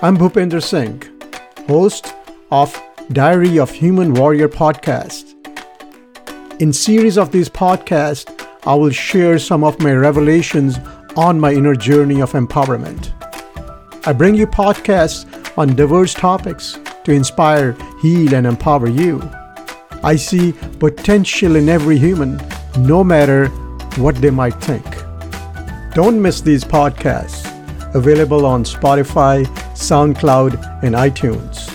I'm Bhupender Singh, host of Diary of Human Warrior podcast. In series of these podcasts, I will share some of my revelations on my inner journey of empowerment. I bring you podcasts on diverse topics to inspire, heal, and empower you. I see potential in every human, no matter what they might think. Don't miss these podcasts, available on Spotify, SoundCloud, and iTunes.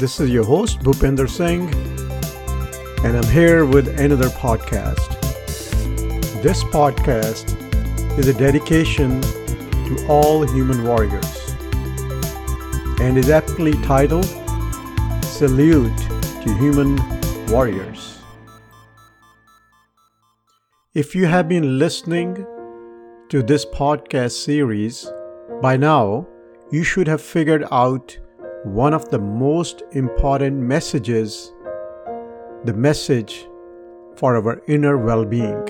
This is your host, Bhupender Singh, and I'm here with another podcast. This podcast is a dedication to all human warriors and is aptly titled Salute to Human Warriors. If you have been listening to this podcast series, by now you should have figured out one of the most important messages the message for our inner well being.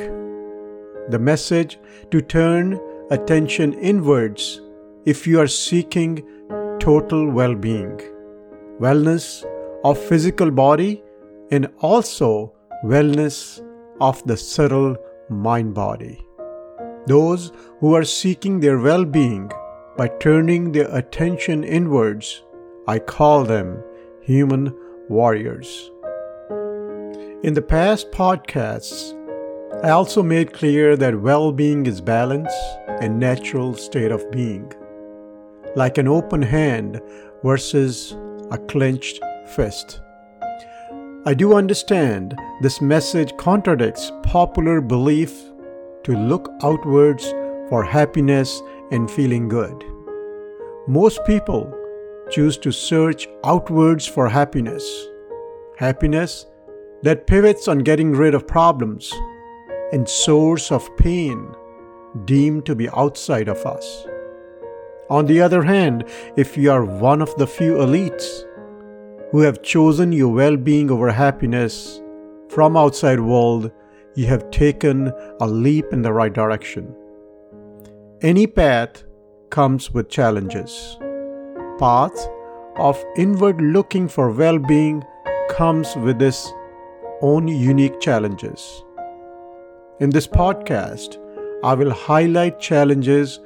The message to turn attention inwards if you are seeking total well being, wellness of physical body, and also wellness of the subtle mind body. Those who are seeking their well being by turning their attention inwards I call them human warriors. In the past podcasts, I also made clear that well being is balance and natural state of being, like an open hand versus a clenched fist. I do understand this message contradicts popular belief to look outwards for happiness and feeling good. Most people choose to search outwards for happiness. Happiness that pivots on getting rid of problems and source of pain deemed to be outside of us. On the other hand, if you are one of the few elites who have chosen your well-being over happiness from outside world, you have taken a leap in the right direction. Any path comes with challenges path of inward looking for well being comes with its own unique challenges. In this podcast, I will highlight challenges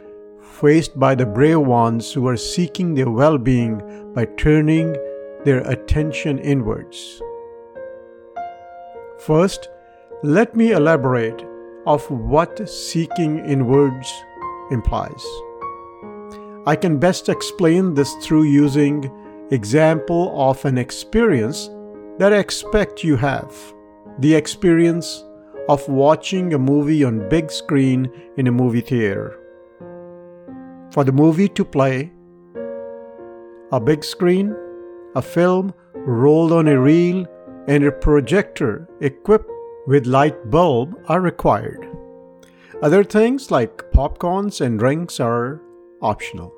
faced by the brave ones who are seeking their well being by turning their attention inwards. First, let me elaborate of what seeking inwards implies. I can best explain this through using example of an experience that I expect you have. The experience of watching a movie on big screen in a movie theater. For the movie to play, a big screen, a film rolled on a reel, and a projector equipped with light bulb are required. Other things like popcorns and drinks are optional.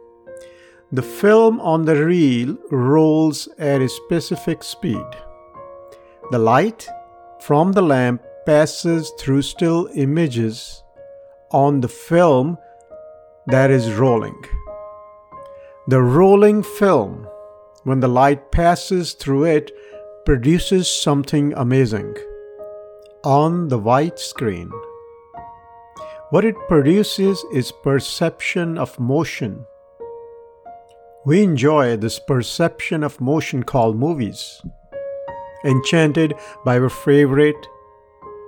The film on the reel rolls at a specific speed. The light from the lamp passes through still images on the film that is rolling. The rolling film, when the light passes through it, produces something amazing on the white screen. What it produces is perception of motion we enjoy this perception of motion called movies, enchanted by our favorite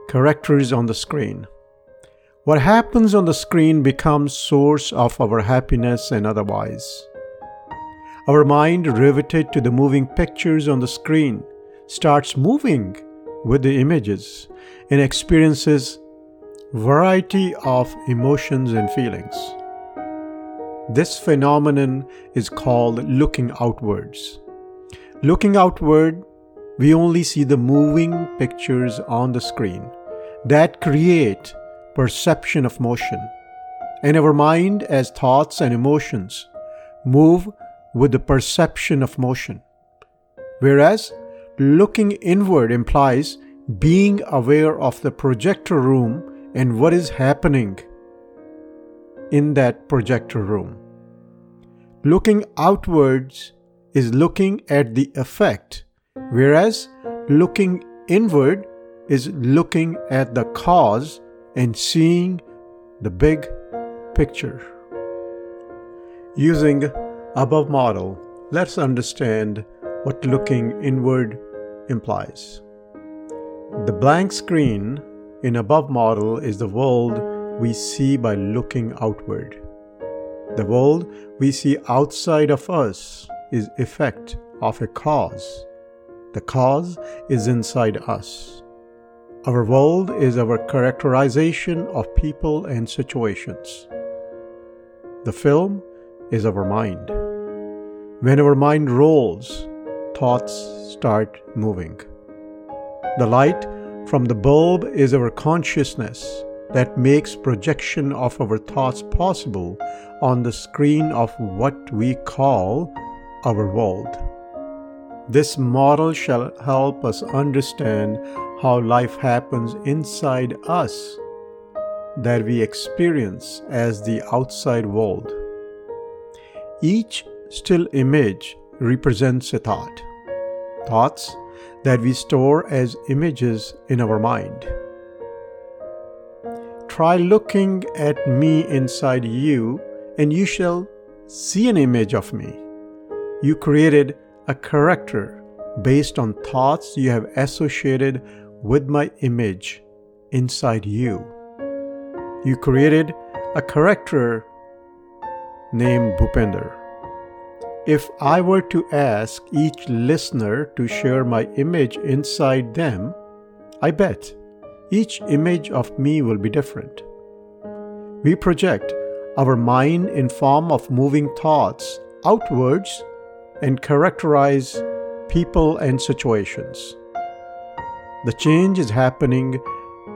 characters on the screen. What happens on the screen becomes source of our happiness and otherwise. Our mind riveted to the moving pictures on the screen starts moving with the images and experiences variety of emotions and feelings. This phenomenon is called looking outwards. Looking outward, we only see the moving pictures on the screen that create perception of motion. And our mind, as thoughts and emotions, move with the perception of motion. Whereas looking inward implies being aware of the projector room and what is happening in that projector room. Looking outwards is looking at the effect, whereas looking inward is looking at the cause and seeing the big picture. Using above model, let's understand what looking inward implies. The blank screen in above model is the world we see by looking outward. The world we see outside of us is effect of a cause. The cause is inside us. Our world is our characterization of people and situations. The film is our mind. When our mind rolls, thoughts start moving. The light from the bulb is our consciousness that makes projection of our thoughts possible on the screen of what we call our world. This model shall help us understand how life happens inside us that we experience as the outside world. Each still image represents a thought. Thoughts that we store as images in our mind. Try looking at me inside you, and you shall see an image of me. You created a character based on thoughts you have associated with my image inside you. You created a character named Bhupender. If I were to ask each listener to share my image inside them, I bet each image of me will be different. We project our mind in form of moving thoughts outwards and characterize people and situations. The change is happening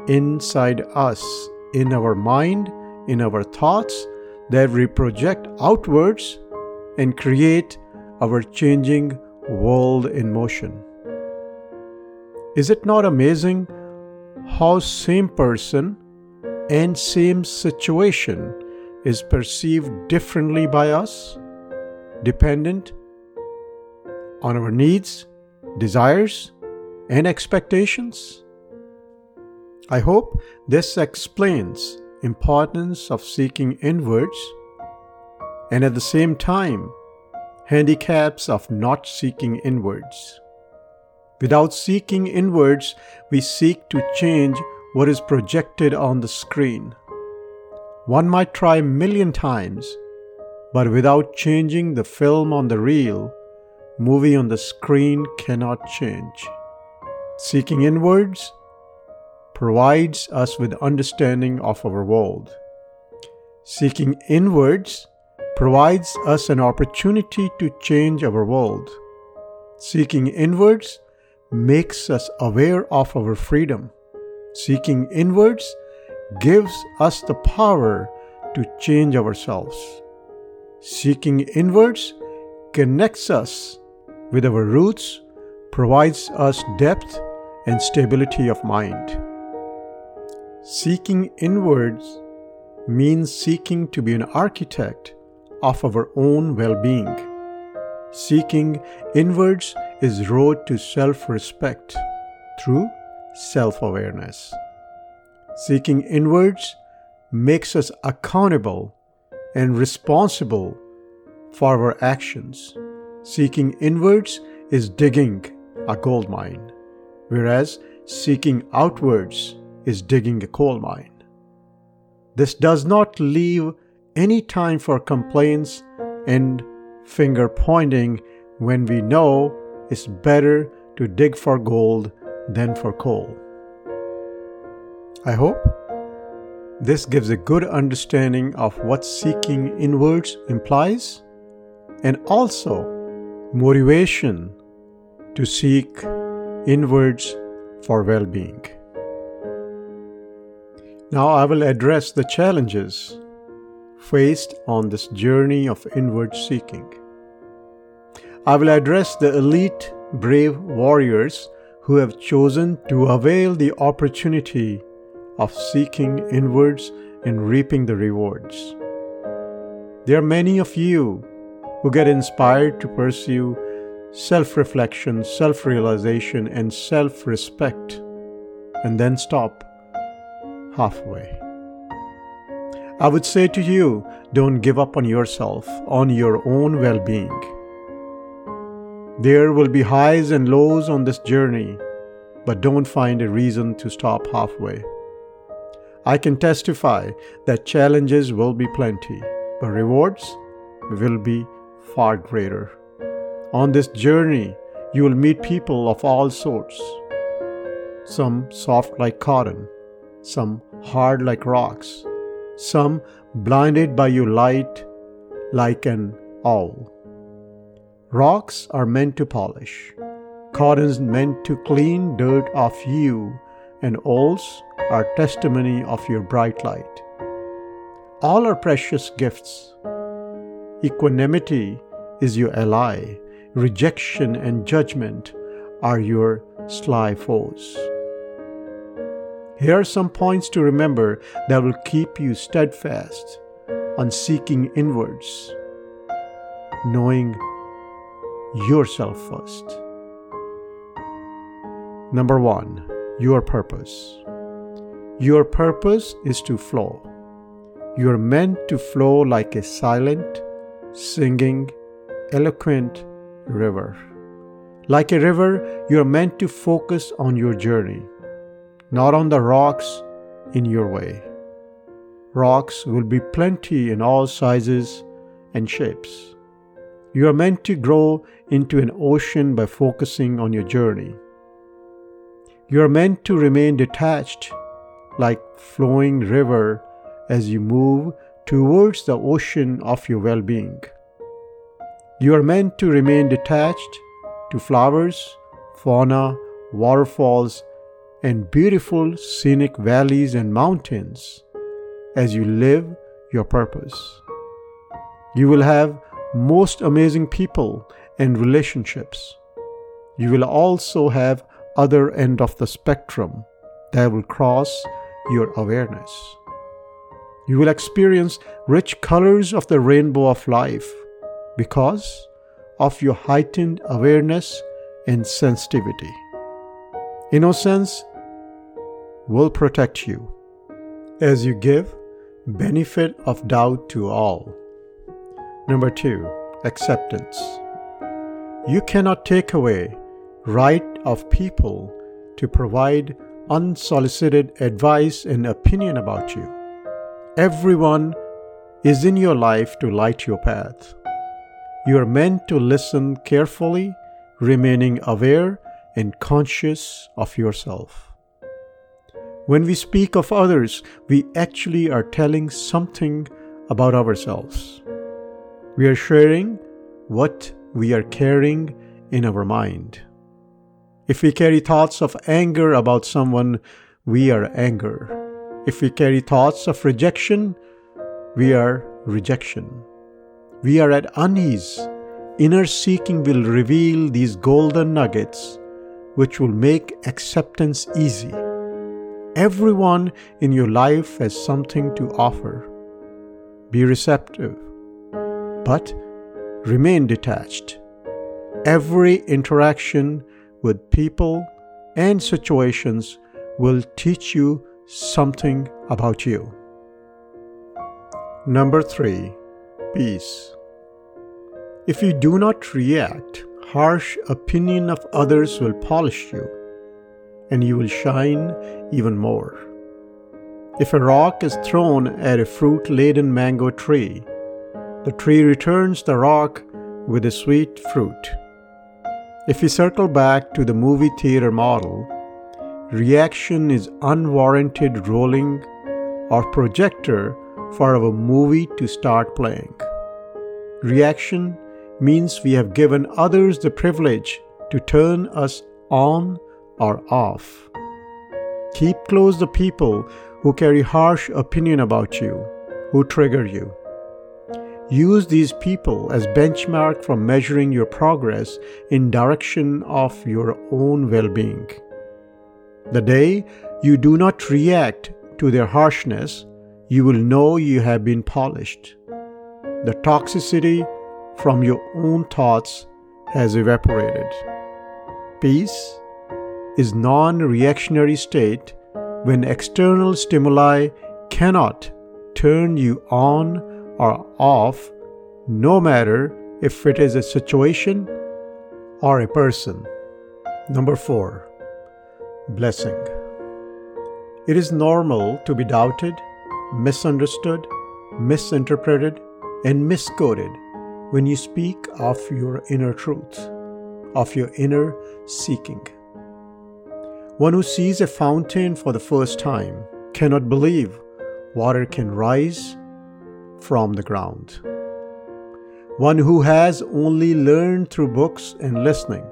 inside us, in our mind, in our thoughts, that we project outwards and create our changing world in motion. Is it not amazing how same person and same situation is perceived differently by us, dependent on our needs, desires, and expectations? I hope this explains importance of seeking inwards and at the same time handicaps of not seeking inwards. Without seeking inwards, we seek to change what is projected on the screen. One might try a million times, but without changing the film on the reel, movie on the screen cannot change. Seeking inwards provides us with understanding of our world. Seeking inwards provides us an opportunity to change our world. Seeking inwards makes us aware of our freedom. Seeking inwards gives us the power to change ourselves. Seeking inwards connects us with our roots, provides us depth and stability of mind. Seeking inwards means seeking to be an architect of our own well being. Seeking inwards is road to self respect through self awareness. Seeking inwards makes us accountable and responsible for our actions. Seeking inwards is digging a gold mine, whereas seeking outwards is digging a coal mine. This does not leave any time for complaints and finger pointing when we know it's better to dig for gold than for coal. I hope this gives a good understanding of what seeking inwards implies and also motivation to seek inwards for well being. Now I will address the challenges faced on this journey of inward seeking. I will address the elite, brave warriors who have chosen to avail the opportunity of seeking inwards and reaping the rewards. There are many of you who get inspired to pursue self reflection, self realization, and self respect, and then stop halfway. I would say to you, don't give up on yourself, on your own well being. There will be highs and lows on this journey, but don't find a reason to stop halfway. I can testify that challenges will be plenty, but rewards will be far greater. On this journey, you will meet people of all sorts. Some soft like cotton, some hard like rocks, some blinded by your light like an owl. Rocks are meant to polish, cotton's meant to clean dirt off you, and owls are testimony of your bright light. All are precious gifts. Equanimity is your ally, rejection and judgment are your sly foes. Here are some points to remember that will keep you steadfast on seeking inwards, knowing yourself first. Number one, your purpose. Your purpose is to flow. You are meant to flow like a silent, singing, eloquent river. Like a river, you are meant to focus on your journey not on the rocks in your way. Rocks will be plenty in all sizes and shapes. You are meant to grow into an ocean by focusing on your journey. You are meant to remain detached like flowing river as you move towards the ocean of your well-being. You are meant to remain detached to flowers, fauna, waterfalls, and beautiful scenic valleys and mountains as you live your purpose. You will have most amazing people and relationships. You will also have other end of the spectrum that will cross your awareness. You will experience rich colors of the rainbow of life because of your heightened awareness and sensitivity. Innocence will protect you as you give benefit of doubt to all. Number 2, acceptance. You cannot take away right of people to provide unsolicited advice and opinion about you. Everyone is in your life to light your path. You are meant to listen carefully, remaining aware and conscious of yourself. When we speak of others, we actually are telling something about ourselves. We are sharing what we are carrying in our mind. If we carry thoughts of anger about someone, we are anger. If we carry thoughts of rejection, we are rejection. We are at unease. Inner seeking will reveal these golden nuggets, which will make acceptance easy. Everyone in your life has something to offer. Be receptive, but remain detached. Every interaction with people and situations will teach you something about you. Number three, peace. If you do not react, harsh opinion of others will polish you and you will shine even more. If a rock is thrown at a fruit laden mango tree, the tree returns the rock with a sweet fruit. If we circle back to the movie theater model, reaction is unwarranted rolling or projector for our movie to start playing. Reaction means we have given others the privilege to turn us on or off. Keep close the people who carry harsh opinion about you, who trigger you. Use these people as benchmark for measuring your progress in direction of your own well-being. The day you do not react to their harshness, you will know you have been polished. The toxicity from your own thoughts has evaporated. Peace is non-reactionary state when external stimuli cannot turn you on or off no matter if it is a situation or a person. Number 4. Blessing. It is normal to be doubted, misunderstood, misinterpreted, and misquoted when you speak of your inner truth, of your inner seeking. One who sees a fountain for the first time cannot believe water can rise from the ground. One who has only learned through books and listening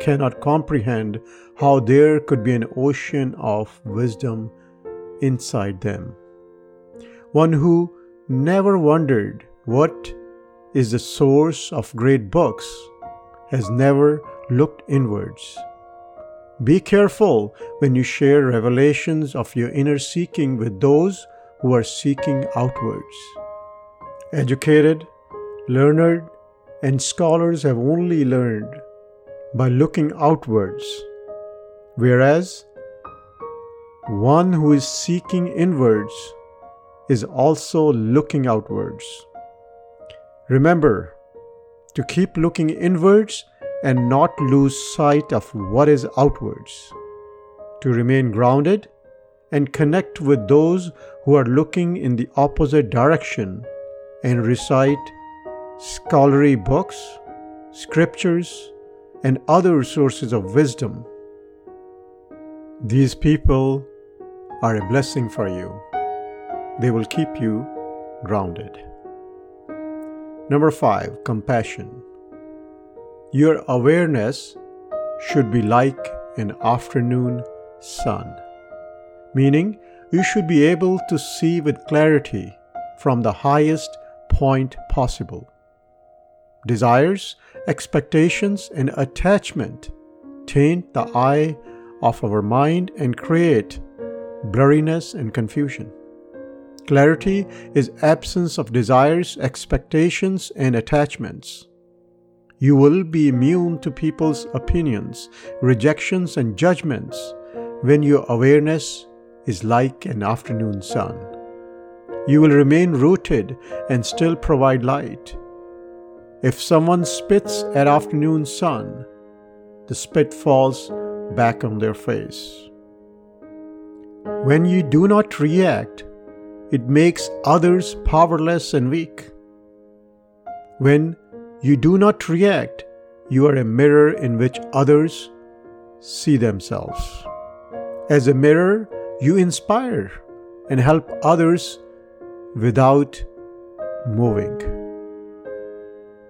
cannot comprehend how there could be an ocean of wisdom inside them. One who never wondered what is the source of great books has never looked inwards. Be careful when you share revelations of your inner seeking with those who are seeking outwards. Educated, learned, and scholars have only learned by looking outwards, whereas one who is seeking inwards is also looking outwards. Remember to keep looking inwards and not lose sight of what is outwards, to remain grounded and connect with those who are looking in the opposite direction and recite scholarly books, scriptures, and other sources of wisdom. These people are a blessing for you. They will keep you grounded. Number five, compassion. Your awareness should be like an afternoon sun, meaning you should be able to see with clarity from the highest point possible. Desires, expectations, and attachment taint the eye of our mind and create blurriness and confusion. Clarity is absence of desires, expectations, and attachments. You will be immune to people's opinions, rejections, and judgments when your awareness is like an afternoon sun. You will remain rooted and still provide light. If someone spits at afternoon sun, the spit falls back on their face. When you do not react, it makes others powerless and weak. When you do not react, you are a mirror in which others see themselves. As a mirror, you inspire and help others without moving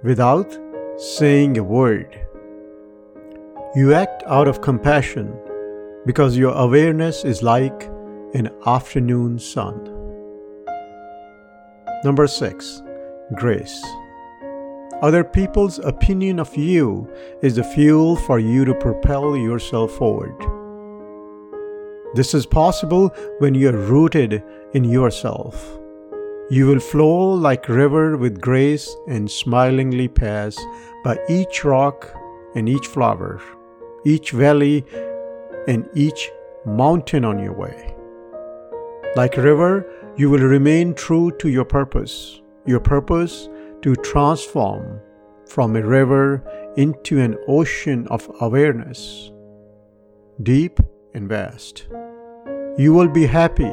without saying a word. You act out of compassion because your awareness is like an afternoon sun. Number six, grace. Other people's opinion of you is the fuel for you to propel yourself forward. This is possible when you are rooted in yourself. You will flow like river with grace and smilingly pass by each rock and each flower, each valley and each mountain on your way. Like river, you will remain true to your purpose, your purpose to transform from a river into an ocean of awareness, deep and vast. You will be happy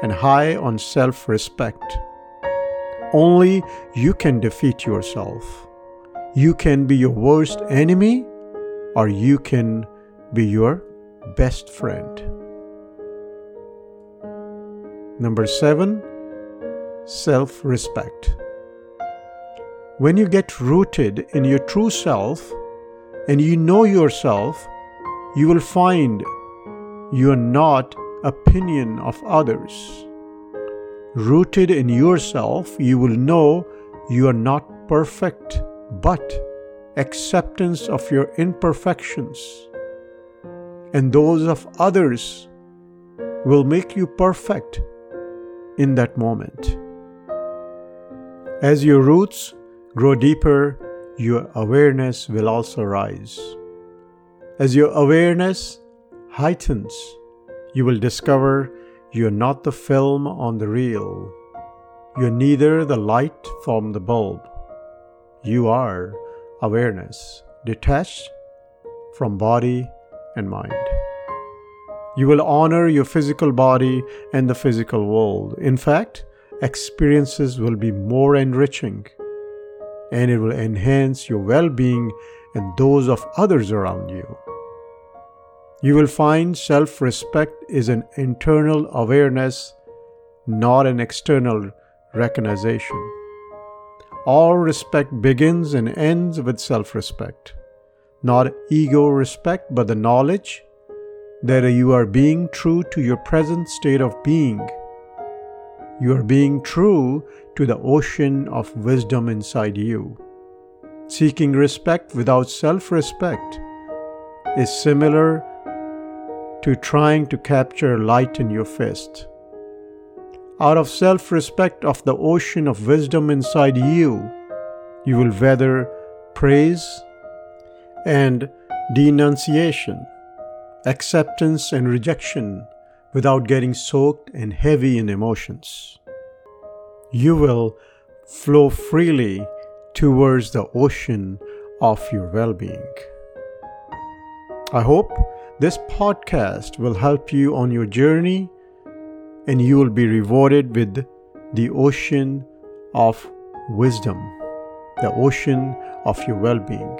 and high on self respect. Only you can defeat yourself. You can be your worst enemy, or you can be your best friend. Number seven, self respect. When you get rooted in your true self and you know yourself, you will find you are not opinion of others Rooted in yourself, you will know you are not perfect, but acceptance of your imperfections and those of others will make you perfect in that moment. As your roots grow deeper, your awareness will also rise. As your awareness heightens, you will discover you're not the film on the reel. You're neither the light from the bulb. You are awareness, detached from body and mind. You will honor your physical body and the physical world. In fact, experiences will be more enriching and it will enhance your well being and those of others around you. You will find self respect is an internal awareness, not an external recognition. All respect begins and ends with self respect, not ego respect, but the knowledge that you are being true to your present state of being. You are being true to the ocean of wisdom inside you. Seeking respect without self respect is similar to trying to capture light in your fist. Out of self respect of the ocean of wisdom inside you, you will weather praise and denunciation acceptance and rejection without getting soaked and heavy in emotions. You will flow freely towards the ocean of your well being. I hope this podcast will help you on your journey and you will be rewarded with the ocean of wisdom, the ocean of your well being.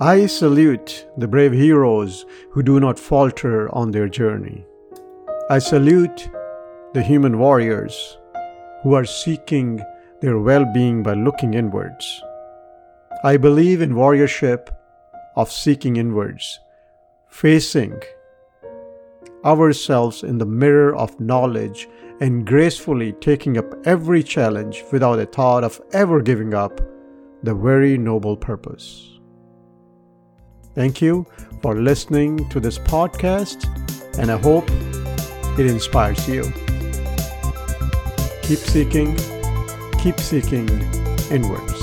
I salute the brave heroes who do not falter on their journey. I salute the human warriors who are seeking their well being by looking inwards. I believe in warriorship of seeking inwards, facing ourselves in the mirror of knowledge and gracefully taking up every challenge without a thought of ever giving up the very noble purpose. Thank you for listening to this podcast, and I hope it inspires you. Keep seeking, keep seeking inwards.